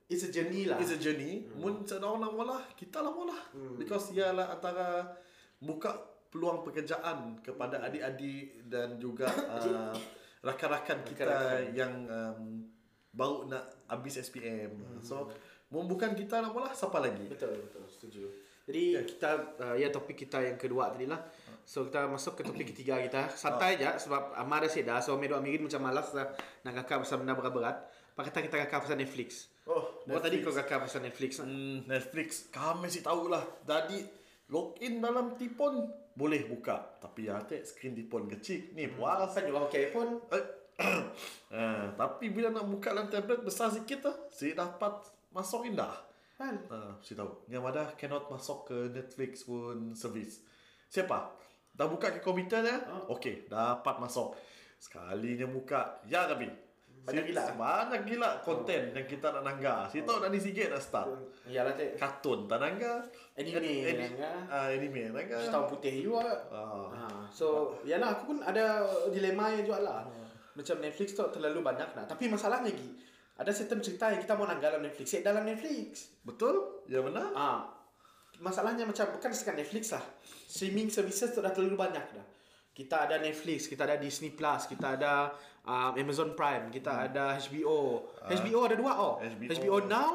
Speaker 1: It's a journey lah.
Speaker 3: It's a journey. Hmm. Mun sedang lama lah, kita lama lah. Hmm. Because ialah antara buka peluang pekerjaan kepada adik-adik dan juga uh, rakan-rakan kita rakan-rakan. yang um, baru nak habis SPM. Hmm. So, mun bukan kita lama lah, siapa lagi?
Speaker 1: Betul, betul. Setuju. Jadi yeah. kita uh, ya topik kita yang kedua tadi lah. So kita masuk ke topik ketiga kita. Santai oh. je sebab Amar dah sedar. So Medo Amirin macam malas lah nak kakak pasal benda berat-berat. Pak kata kita kakak pasal Netflix. Oh, Netflix. tadi kau kakak pasal Netflix.
Speaker 3: Hmm, Netflix. Kami sih tahu lah. Jadi login dalam tipon boleh buka. Tapi ya teh screen tipon kecil. Ni
Speaker 1: hmm. puas. Kan juga pakai iPhone. Eh,
Speaker 3: eh, tapi bila nak buka dalam tablet besar sikit lah. Si dapat masuk indah. Kan? Uh, si tahu. Yang ada cannot masuk ke Netflix pun service. Siapa? Dah buka ke komputer ya? Oh. Okey, dapat masuk. Sekalinya buka, ya tapi banyak gila. Banyak gila konten oh. yang kita nak nangga. Si tahu oh. dah ni sikit dah start.
Speaker 1: Iyalah cik.
Speaker 3: Kartun tak nangga.
Speaker 1: Anime Edi, nangga.
Speaker 3: Ah, anime nangga.
Speaker 1: Tahu putih juga. Ah. ah. So, iyalah aku pun ada dilema yang juga lah. Hmm. Macam Netflix tu terlalu banyak nak. Tapi masalahnya lagi, ada sistem cerita yang kita mau nangga dalam Netflix. Set dalam Netflix.
Speaker 3: Betul? Ya benar.
Speaker 1: Ah. Masalahnya macam bukan sekat Netflix lah. Streaming services tu dah terlalu banyak dah. Kita ada Netflix, kita ada Disney Plus, kita ada um, Amazon Prime, kita hmm. ada HBO. Uh, HBO ada dua oh. HBO. HBO Now,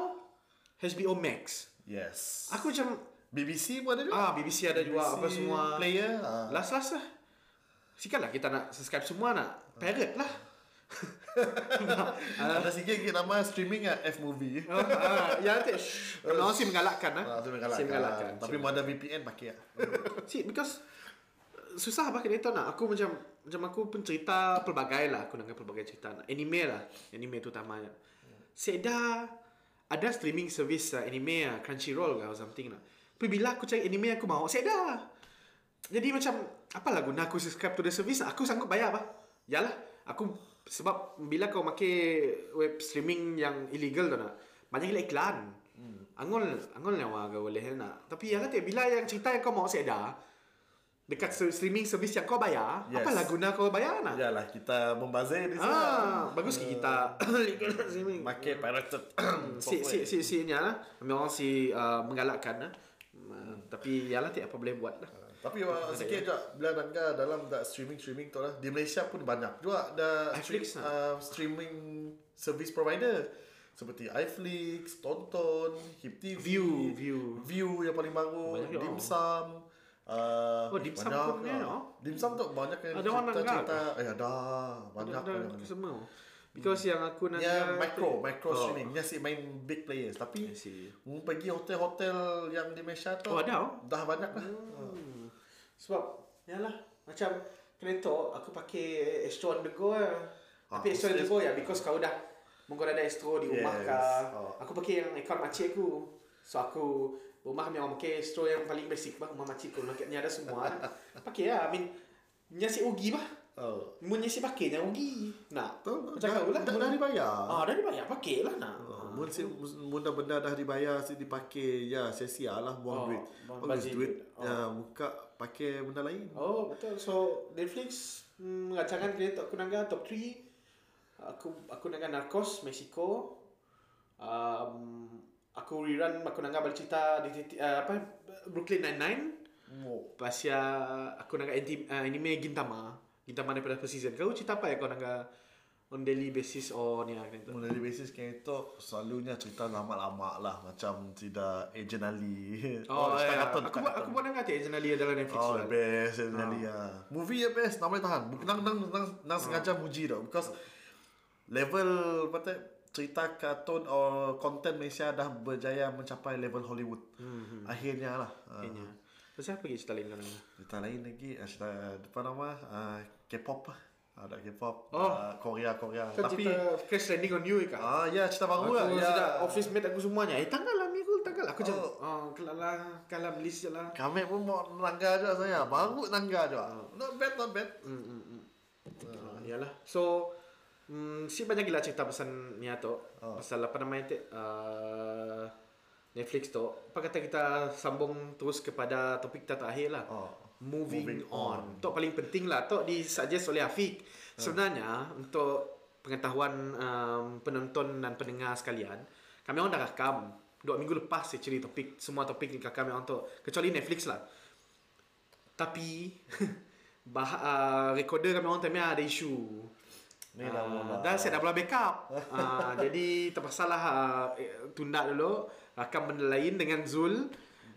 Speaker 1: HBO Max.
Speaker 3: Yes.
Speaker 1: Aku macam
Speaker 3: BBC pun ada juga.
Speaker 1: Ah, BBC ada BBC juga apa semua.
Speaker 3: Player. Uh.
Speaker 1: Last last lah. Sikatlah kita nak subscribe semua nak. Parrot lah.
Speaker 3: ada sikit lagi nama streaming ah F movie.
Speaker 1: Oh, ah, ya nanti. Kalau sih menggalakkan ah.
Speaker 3: Ah, menggalakkan. menggalakkan. Tapi mau ada VPN pakai ah.
Speaker 1: See, because susah pakai dia nak. Aku macam macam aku pun cerita pelbagai lah aku dengar pelbagai cerita anime lah anime tu utamanya seda ada streaming service uh, anime lah Crunchyroll ke or something lah tapi bila aku cari anime aku mau seda jadi macam apa lah guna aku subscribe to the service aku sanggup bayar apa yalah aku sebab bila kau pakai web streaming yang illegal tu nak banyak gila iklan hmm. angol angol nyawa kau boleh nak tapi ya kan bila yang cerita yang kau mau seda dekat streaming service yang kau bayar, yes. apalah guna kau bayar nak?
Speaker 3: Yalah, kita membazir di
Speaker 1: sana. Ah, bagus uh, kita legal streaming.
Speaker 3: Market pirated.
Speaker 1: si si si si nya lah. Memang si uh, menggalakkan lah. Uh, tapi yalah tiap apa boleh buat lah. Uh,
Speaker 3: tapi uh, sikit je bila nangga dalam tak streaming streaming tu lah. Di Malaysia pun banyak juga ada
Speaker 1: Netflix,
Speaker 3: stream, uh, streaming service provider seperti iFlix, Tonton, Hip TV,
Speaker 1: View, View,
Speaker 3: View yang paling baru, Dimsum.
Speaker 1: Uh, oh, dim sum pun
Speaker 3: ni, oh. Dim sum tu banyak yang
Speaker 1: ada cerita,
Speaker 3: cerita, eh ada, banyak
Speaker 1: ada, ada semua. Because hmm. yang aku nak
Speaker 3: yang micro, micro oh. streaming. Ni si main big players. Tapi, mu pergi hotel-hotel yang di Malaysia tu,
Speaker 1: oh, ada, oh?
Speaker 3: dah banyak lah.
Speaker 1: Hmm. Sebab, yalah, macam, kena tu, aku pakai Astro on the go lah. Ah, Tapi Astro on the go ya, because kau dah, mungkin ada Astro di rumah yes. kah. Oh. Aku pakai yang account makcik aku. So, aku Rumah kami orang pakai straw yang paling basic bah. Rumah makcik kalau nak ada semua. pakai lah. I mean, nyasi ugi bah. Oh. Mun nyasi pakai nya ugi. Nak.
Speaker 3: Macam kau lah. Dah, dah dibayar.
Speaker 1: Ah, dah dibayar. Pakai lah nak. Oh.
Speaker 3: Mun si mun benda dah dibayar si dipakai ya sia-sia lah buang oh, duit. Bagus duit. Oh. Ya buka pakai benda lain.
Speaker 1: Oh, betul. So Netflix hmm, rancangan dia aku nak top 3. Aku aku nak Narcos Mexico. Um, aku rerun aku nak balik cerita di uh, apa Brooklyn Nine-Nine. Oh. Pasya aku nak uh, anime Gintama. Gintama daripada first season. Kau cerita apa ya kau nak on daily basis or ni lah
Speaker 3: On daily basis kayak itu selalunya cerita lama-lama lah macam tidak Agent Ali.
Speaker 1: Oh, oh ya. Kartun, aku aku buat nak Agent Ali adalah Netflix.
Speaker 3: Oh, lah. best Agent oh. Ali ya. Movie ya best, namanya tahan. Nang nang nang nang sengaja muji dah because level apa cerita kartun atau konten Malaysia dah berjaya mencapai level Hollywood. Hmm. Akhirnya lah.
Speaker 1: Akhirnya. Uh, Terus apa lagi cerita lain?
Speaker 3: Cerita lain lagi, uh, cerita depan nama uh, K-pop lah. Ada K-pop, oh. uh, Korea, Korea.
Speaker 1: Kan Tapi cerita Crash Landing on You kan?
Speaker 3: Ah, ya cerita baru lah. Ya.
Speaker 1: Cerita office mate aku semuanya. Eh, tanggal lah Minggu, tanggal. Aku cakap, oh, oh kalau lah, kalau list je lah.
Speaker 3: Kami pun mau nangga je saya. Baru nangga je. Oh. Not bad, not bad.
Speaker 1: Hmm, hmm, hmm. Uh, yalah. So, Hmm, si banyak gila cerita pasal ni atau oh. pasal apa nama itu uh, Netflix tu, apa kata kita sambung terus kepada topik kita terakhir lah.
Speaker 3: Oh.
Speaker 1: Moving,
Speaker 3: Moving
Speaker 1: on.
Speaker 3: on.
Speaker 1: Tok paling penting lah. Tok disuggest oleh Afiq. Sebenarnya untuk pengetahuan um, penonton dan pendengar sekalian, kami orang dah rakam dua minggu lepas actually topik semua topik ni kami orang tu kecuali Netflix lah. Tapi bah, uh, recorder kami orang ni ada isu.
Speaker 3: Ni dah mula.
Speaker 1: Uh, dah saya dah mula backup. uh, jadi terpaksa lah uh, eh, tunda dulu rakam benda lain dengan Zul.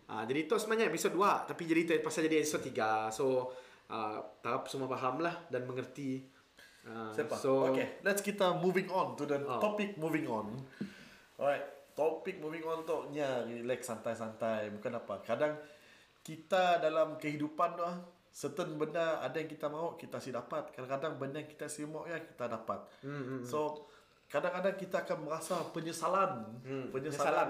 Speaker 1: Uh, jadi tu sebenarnya episod 2 tapi jadi terpaksa jadi episod 3. So uh, tahap semua faham lah dan mengerti. Uh,
Speaker 3: Siapa?
Speaker 1: so
Speaker 3: okay, let's kita moving on to the
Speaker 1: Oh.
Speaker 3: topic moving on. Alright, topic moving on tu nya relax santai-santai, bukan apa. Kadang kita dalam kehidupan tu ah, certain benda ada yang kita mahu kita si dapat. Kadang-kadang benda yang kita si mahu ya kita dapat.
Speaker 1: Hmm,
Speaker 3: So kadang-kadang kita akan merasa penyesalan,
Speaker 1: Hmm,
Speaker 3: penyesalan.
Speaker 1: penyesalan.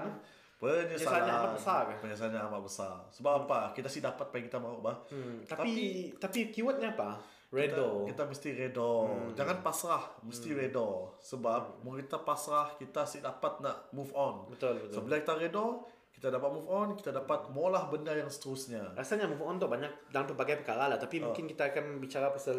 Speaker 3: Penyesalan.
Speaker 1: Yang amat besar ke?
Speaker 3: Penyesalan yang amat besar. Sebab apa? Kita si dapat apa yang kita mahu bah.
Speaker 1: Hmm, tapi tapi keywordnya apa? Redo.
Speaker 3: Kita, kita mesti redo. Hmm. Jangan pasrah, mesti hmm. redo. Sebab hmm. kita pasrah, kita si dapat nak move on.
Speaker 1: Betul betul.
Speaker 3: So bila kita redo, kita dapat move on, kita dapat molah benda yang seterusnya.
Speaker 1: Rasanya move on tu banyak dalam pelbagai perkara lah. Tapi
Speaker 3: Oh.
Speaker 1: mungkin kita akan bicara pasal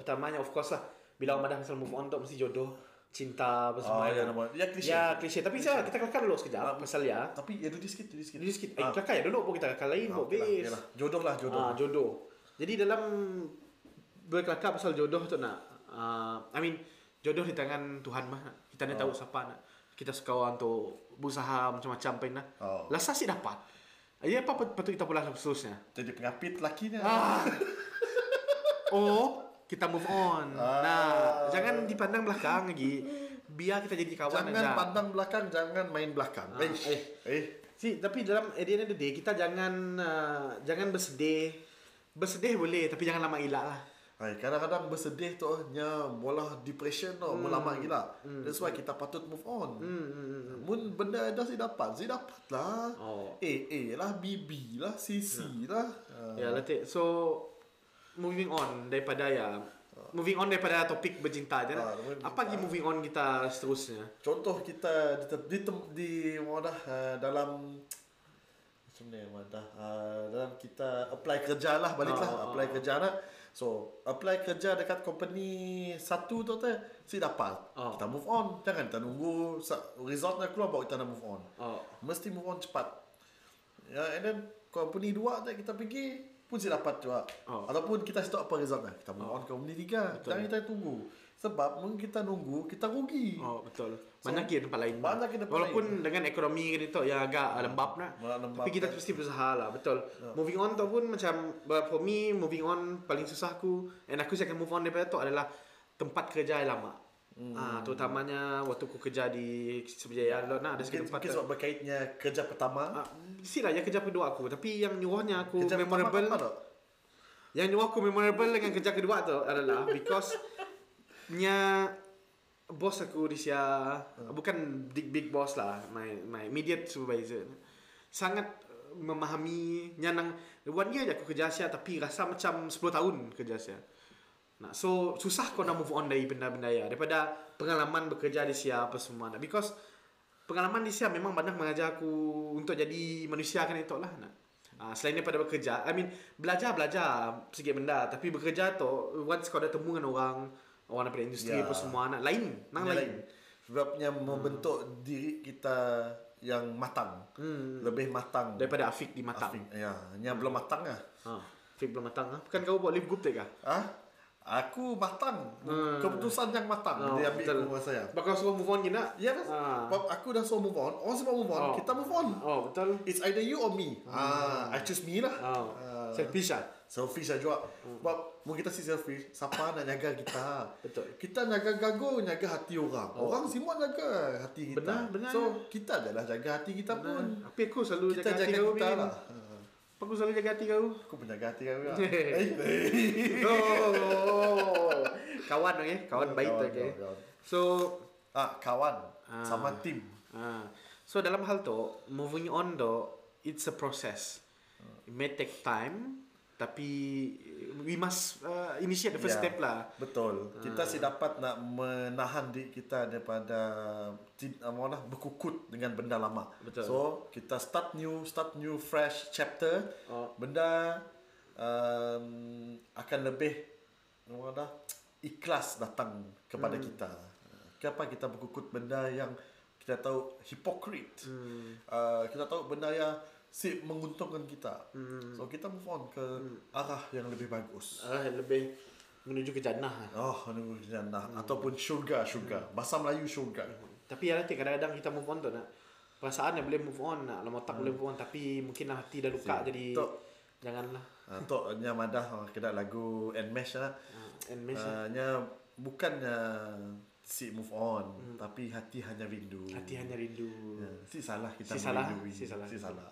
Speaker 1: pertamanya of course lah. Bila orang dah pasal move on tu mesti jodoh, cinta apa
Speaker 3: Oh,
Speaker 1: semua.
Speaker 3: ya, nama. Ya, klise.
Speaker 1: Ya, klise. Tapi saya kita kelakar dulu sekejap pasal ya.
Speaker 3: Tapi ya duduk sikit, duduk sikit.
Speaker 1: Dulu sikit. Eh,
Speaker 3: Ah.
Speaker 1: kelakar ya dulu pun kita kelakar lain.
Speaker 3: Ah,
Speaker 1: Bok
Speaker 3: okey lah,
Speaker 1: base.
Speaker 3: lah. Jodoh lah, jodoh.
Speaker 1: Ah, jodoh. Jadi dalam berkelakar pasal jodoh tu nak uh, I mean jodoh di tangan Tuhan mah. Kita ni tahu siapa nak. Kita suka orang tu berusaha macam-macam apa nak.
Speaker 3: Oh.
Speaker 1: Lasa sih dapat. Jadi apa pat- patut kita pula seterusnya?
Speaker 3: Jadi pengapit lakinya.
Speaker 1: Ah. Oh, kita move on.
Speaker 3: Ah.
Speaker 1: Nah, jangan dipandang belakang lagi. Biar kita jadi kawan
Speaker 3: Jangan
Speaker 1: aja.
Speaker 3: pandang belakang, jangan main belakang.
Speaker 1: Ah,
Speaker 3: eh.
Speaker 1: eh.
Speaker 3: eh.
Speaker 1: Si, tapi dalam at the end of the day kita jangan uh, jangan bersedih. Bersedih boleh tapi jangan lama ilak lah.
Speaker 3: Ay, kadang-kadang bersedih tu nya bola depression tu hmm. melama gila. Hmm. That's why kita patut move on.
Speaker 1: Hmm, hmm, hmm.
Speaker 3: Mun benda dah si dapat, si dapat lah.
Speaker 1: Oh.
Speaker 3: A A lah, B B lah, C C lah. Uh,
Speaker 1: Ya, let's So moving on daripada ya moving on daripada topik bercinta je.
Speaker 3: Ah,
Speaker 1: lah.
Speaker 3: moving
Speaker 1: Apa lagi moving on kita seterusnya?
Speaker 3: Contoh kita di di, di, wadah uh, dalam macam ni wadah uh, dalam kita apply kerja lah baliklah
Speaker 1: Ah, ah,
Speaker 3: apply
Speaker 1: ah.
Speaker 3: kerja nak. So, apply kerja dekat company satu tu tu si dapat.
Speaker 1: Ah.
Speaker 3: Kita move on. Jangan kita nunggu sa- resultnya keluar baru kita nak move on.
Speaker 1: Oh.
Speaker 3: Mesti move on cepat. Ya, and then company dua tu kita pergi pun si dapat juga.
Speaker 1: Oh.
Speaker 3: Ataupun kita stop apa resultnya. Kita move on ke company tiga.
Speaker 1: Betul.
Speaker 3: Jangan kita tunggu. Sebab mungkin kita nunggu, kita rugi.
Speaker 1: Oh betul. So, tempat lain.
Speaker 3: banyak ke tempat
Speaker 1: Walaupun dengan ekonomi kan itu yang agak lembab nak.
Speaker 3: Malah lembab
Speaker 1: Tapi kita mesti berusaha lah, betul. Moving on tu pun macam for me moving on paling susah aku and aku saya akan move on daripada tu adalah tempat kerja yang lama. Hmm. Ah, terutamanya waktu aku kerja di Seberjaya dulu nak ada
Speaker 3: Mungkin,
Speaker 1: sikit tempat.
Speaker 3: mungkin sebab berkaitnya kerja pertama.
Speaker 1: Ah, mesti lah ya kerja kedua aku tapi yang nyuruhnya aku
Speaker 3: kerja
Speaker 1: memorable
Speaker 3: pertama apa tak?
Speaker 1: yang nyuruh aku memorable dengan kerja kedua tu adalah because nya bos aku di sia bukan big big boss lah my my immediate supervisor sangat memahami nyanang one year je aku kerja sia tapi rasa macam 10 tahun kerja sia Nah, so susah kau nak move on dari benda-benda ya daripada pengalaman bekerja di sia apa semua nah, because pengalaman di sia memang banyak mengajar aku untuk jadi manusia kan itu lah nah. Uh, selain daripada bekerja I mean belajar belajar segi benda tapi bekerja tu once kau dah temu dengan orang orang daripada industri
Speaker 3: Ya.
Speaker 1: apa semua nak lain nang lain.
Speaker 3: Sebabnya membentuk diri kita yang matang.
Speaker 1: Hmm.
Speaker 3: Lebih matang.
Speaker 1: daripada Afiq di Matang.
Speaker 3: Afik. Ya, yang belum matang lah.
Speaker 1: Ha, Afiq belum matang ah. Bukan kau buat live group tak ah?
Speaker 3: Ah, Aku matang.
Speaker 1: Hmm.
Speaker 3: Keputusan yang matang.
Speaker 1: Oh,
Speaker 3: dia ambil
Speaker 1: betul.
Speaker 3: rumah saya.
Speaker 1: Kau suruh move on gina.
Speaker 3: Ya, kan?
Speaker 1: Ah.
Speaker 3: Sebab aku dah suruh move on. Orang semua move on.
Speaker 1: Oh.
Speaker 3: Kita move on.
Speaker 1: Oh, betul.
Speaker 3: It's either you or me. Ah, I choose me lah.
Speaker 1: Oh.
Speaker 3: Ah.
Speaker 1: Selfish ah.
Speaker 3: Selfish lah juga. Sebab mau kita si selfish, siapa nak jaga kita?
Speaker 1: Betul.
Speaker 3: Kita jaga gago, jaga hati orang.
Speaker 1: Oh.
Speaker 3: Orang semua jaga hati kita.
Speaker 1: Benar, benar.
Speaker 3: So, kita adalah jaga hati kita pun.
Speaker 1: Tapi aku selalu
Speaker 3: Kita
Speaker 1: jaga hati
Speaker 3: jaga
Speaker 1: kau.
Speaker 3: kita
Speaker 1: Min.
Speaker 3: lah.
Speaker 1: Aku selalu jaga hati kau.
Speaker 3: Aku pun jaga hati kau juga.
Speaker 1: oh. Kawan okey, kawan baik tu okey.
Speaker 3: kawan.
Speaker 1: So,
Speaker 3: Ah, kawan
Speaker 1: Ah.
Speaker 3: sama tim.
Speaker 1: ah. So dalam hal tu, moving on tu, it's a process. It may take time, tapi we must uh, initiate the first
Speaker 3: Ya.
Speaker 1: step lah.
Speaker 3: Betul. Kita si dapat nak menahan diri kita daripada ti- apa lah berkukut dengan benda lama.
Speaker 1: Betul.
Speaker 3: So, kita start new, start new fresh chapter.
Speaker 1: Oh.
Speaker 3: Benda um, akan lebih apa dah ikhlas datang kepada
Speaker 1: Hmm.
Speaker 3: kita. Kenapa kita berkukut benda yang kita tahu hypocrite.
Speaker 1: Hmm.
Speaker 3: Uh, kita tahu benda yang si menguntungkan kita.
Speaker 1: Hmm.
Speaker 3: So kita move on ke arah yang lebih bagus.
Speaker 1: Uh, lebih menuju ke jannah. lah.
Speaker 3: Oh, menunggu jannah ataupun syurga, syurga. Bahasa Melayu syurga.
Speaker 1: Tapi ya nanti kadang-kadang kita move on tu nak perasaan yang boleh move on nak lama tak boleh move on tapi mungkin lah hati dah luka
Speaker 3: Si.
Speaker 1: jadi
Speaker 3: Tok.
Speaker 1: janganlah.
Speaker 3: Uh, tok nya madah uh, kena lagu Enmesh lah.
Speaker 1: Uh, and miss
Speaker 3: Uh, nya bukannya si move on, tapi hati hanya rindu.
Speaker 1: hati hanya rindu.
Speaker 3: Ya, si salah kita
Speaker 1: Si salah,
Speaker 3: merindui.
Speaker 1: si salah.
Speaker 3: Si salah.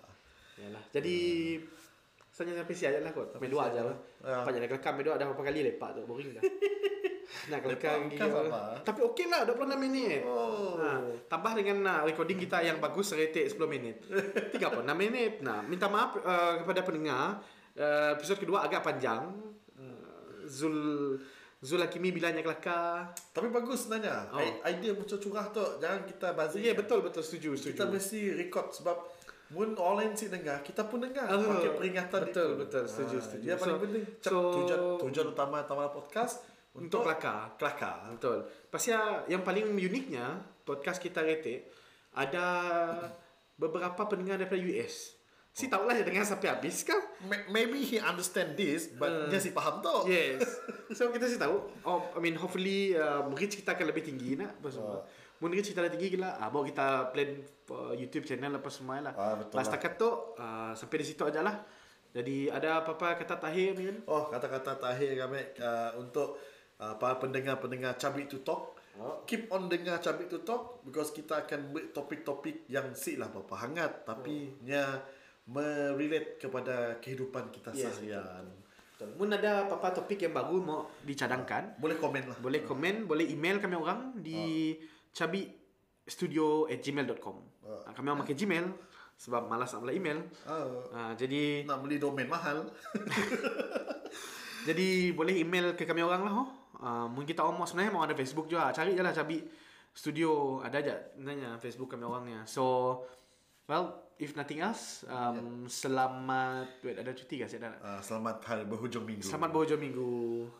Speaker 1: Yalah. Jadi Sebenarnya sampai si aja lah kot. Main dua aja lah.
Speaker 3: Ya.
Speaker 1: Jangan kelakar main dua ada berapa kali lepak tu. Boring dah. Nak kelakar lagi.
Speaker 3: bukan
Speaker 1: apa. Tapi okey lah 26 minit.
Speaker 3: Oh.
Speaker 1: Ha, tambah dengan uh, recording kita yang bagus rated 10 minit. 36 minit. Nah, minta maaf uh, kepada pendengar. Uh, episod kedua agak panjang. Uh, Zul Zul Hakimi bilanya kelakar.
Speaker 3: Tapi bagus sebenarnya.
Speaker 1: Oh.
Speaker 3: Idea muncul curah tu jangan kita bazir.
Speaker 1: Ya yeah, betul betul setuju
Speaker 3: Kita
Speaker 1: setuju.
Speaker 3: mesti record sebab mun orang si dengar, kita pun dengar.
Speaker 1: Oh,
Speaker 3: pakai peringatan
Speaker 1: betul,
Speaker 3: itu.
Speaker 1: betul. Setuju,
Speaker 3: Ah,
Speaker 1: setuju.
Speaker 3: Paling
Speaker 1: So-
Speaker 3: penting.
Speaker 1: so-
Speaker 3: tujuan, tujuan utama Taman Podcast
Speaker 1: Untuk kelakar.
Speaker 3: kelakar.
Speaker 1: Betul. Pasal yang paling uniknya podcast kita rated ada beberapa pendengar daripada US. Si tahulah dia dengar sampai habis kan?
Speaker 3: Ma- Maybe he understand this, but
Speaker 1: Uh,
Speaker 3: dia si faham tu.
Speaker 1: Yes. So kita sih tahu. Oh, I mean hopefully uh, reach kita akan lebih tinggi nak apa semua. Mun reach kita lebih tinggi gila, ah baru kita plan uh, YouTube channel apa semua lah.
Speaker 3: Ah, betul
Speaker 1: Mas
Speaker 3: lah.
Speaker 1: takat tu uh, sampai di situ aja lah. Jadi ada apa-apa kata tahir Min?
Speaker 3: Oh, kata-kata terakhir kami uh, untuk uh, para pendengar-pendengar Cabik to Talk.
Speaker 1: Oh.
Speaker 3: Keep on dengar Cabik to Talk because kita akan buat topik-topik yang si lah berapa hangat tapi
Speaker 1: Oh.
Speaker 3: nya merelate kepada kehidupan kita
Speaker 1: Yes,
Speaker 3: seharian.
Speaker 1: Betul. Mun ada apa-apa topik yang baru mau dicadangkan,
Speaker 3: Boleh komen lah.
Speaker 1: boleh komen, boleh email kami orang di cabistudio@gmail.com.
Speaker 3: Ah.
Speaker 1: Uh, kami orang pakai Gmail sebab malas nak beli email.
Speaker 3: Uh,
Speaker 1: Uh, jadi
Speaker 3: nak beli domain mahal.
Speaker 1: jadi boleh email ke kami orang lah. Oh. Uh, mungkin orang mau sebenarnya mau ada Facebook juga. Cari je lah Cabi Studio. Ada aja sebenarnya Facebook kami orangnya. So, well, if nothing else, um, selamat... Wait, ada cuti ke? Saya dah.
Speaker 3: Uh, selamat hari berhujung minggu.
Speaker 1: Selamat berhujung minggu.